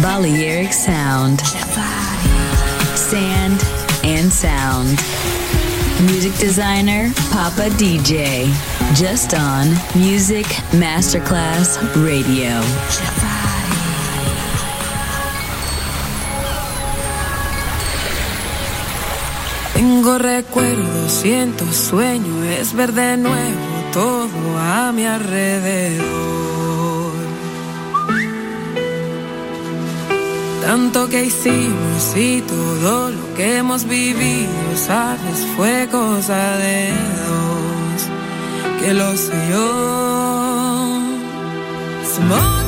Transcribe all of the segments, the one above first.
Balearic sound, sand and sound. Music designer Papa DJ, just on Music Masterclass Radio. Tengo recuerdos, siento sueño, es nuevo todo a mi alrededor. Tanto que hicimos y todo lo que hemos vivido, sabes, fue cosa de dos, que lo sé yo. Smoking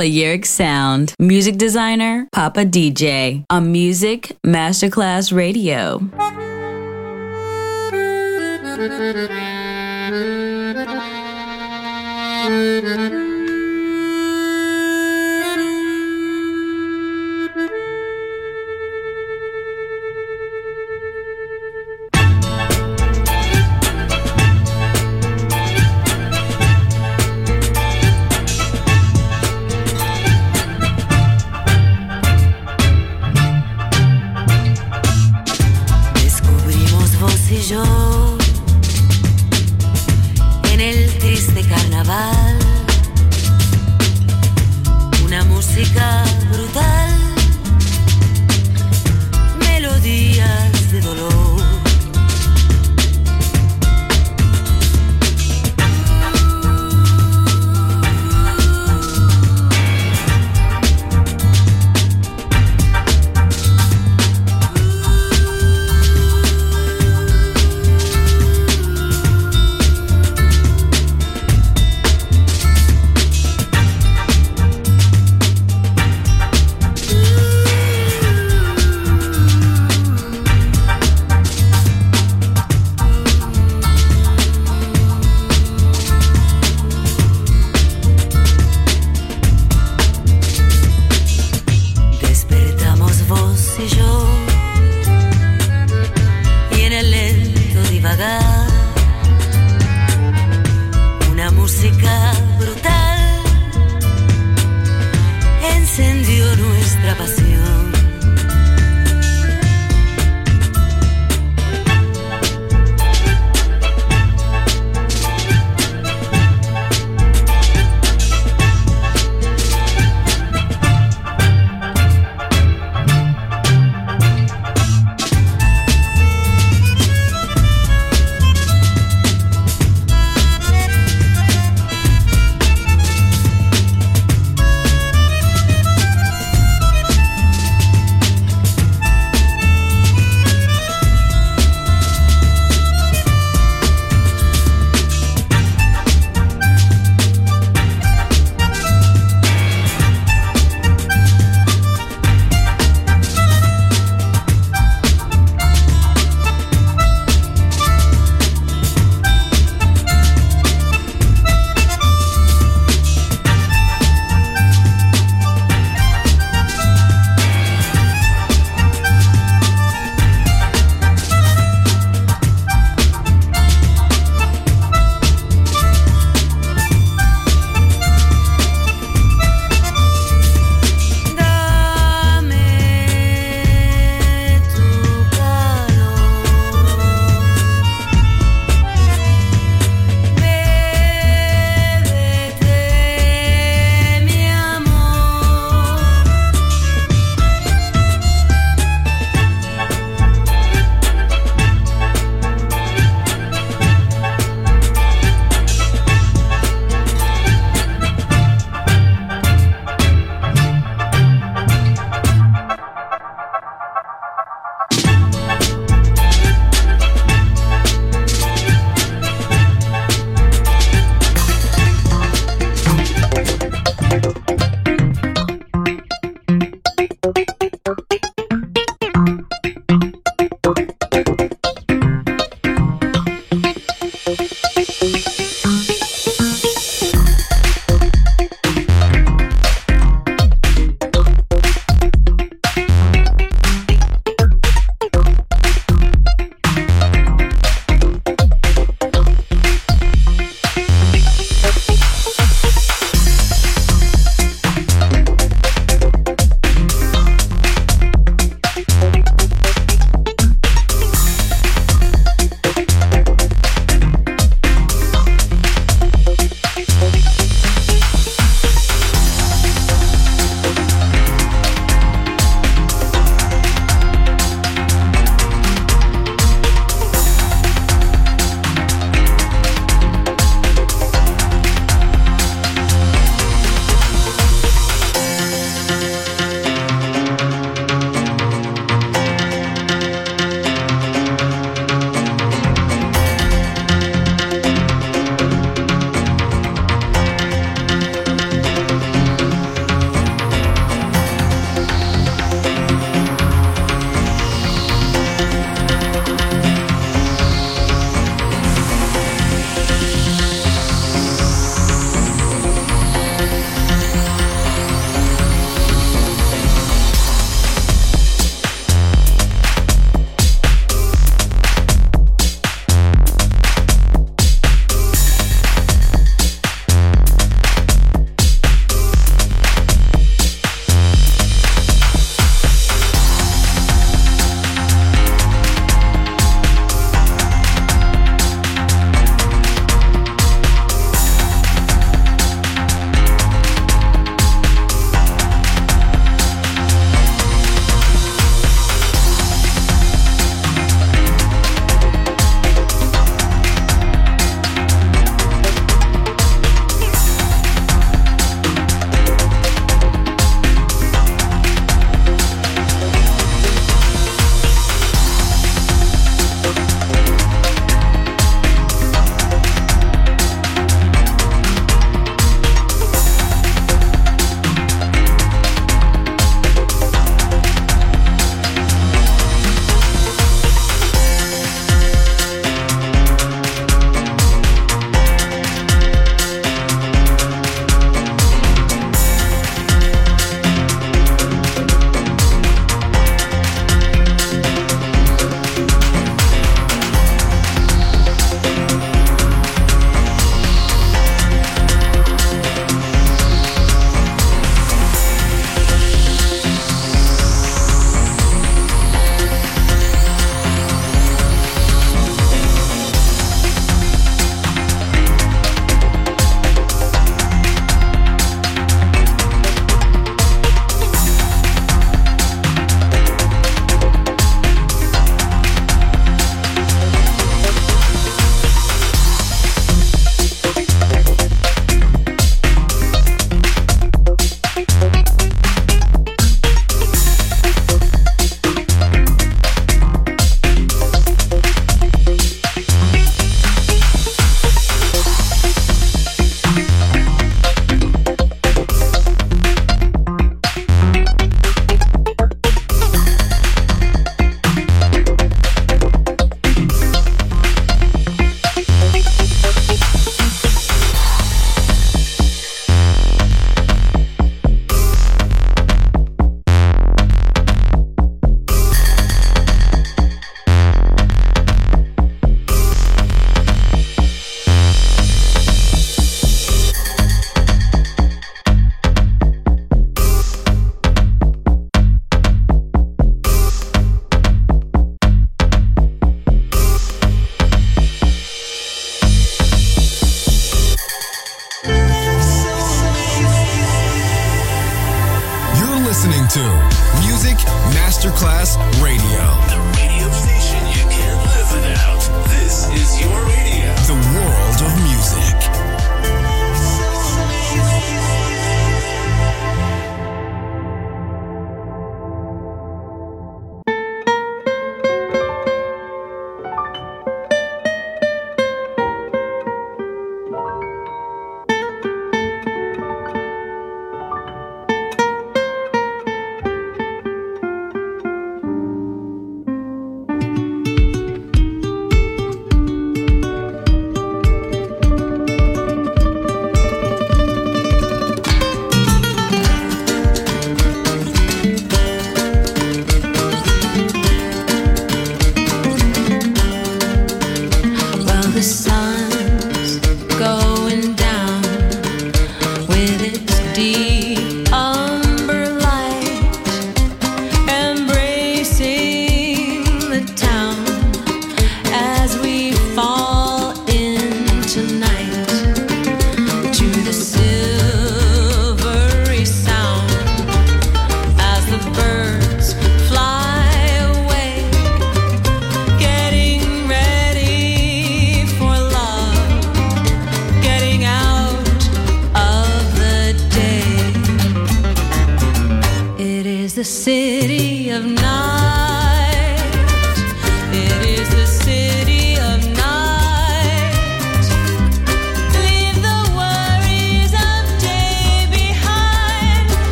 Balearic Sound, music designer, Papa DJ, a Music Masterclass Radio.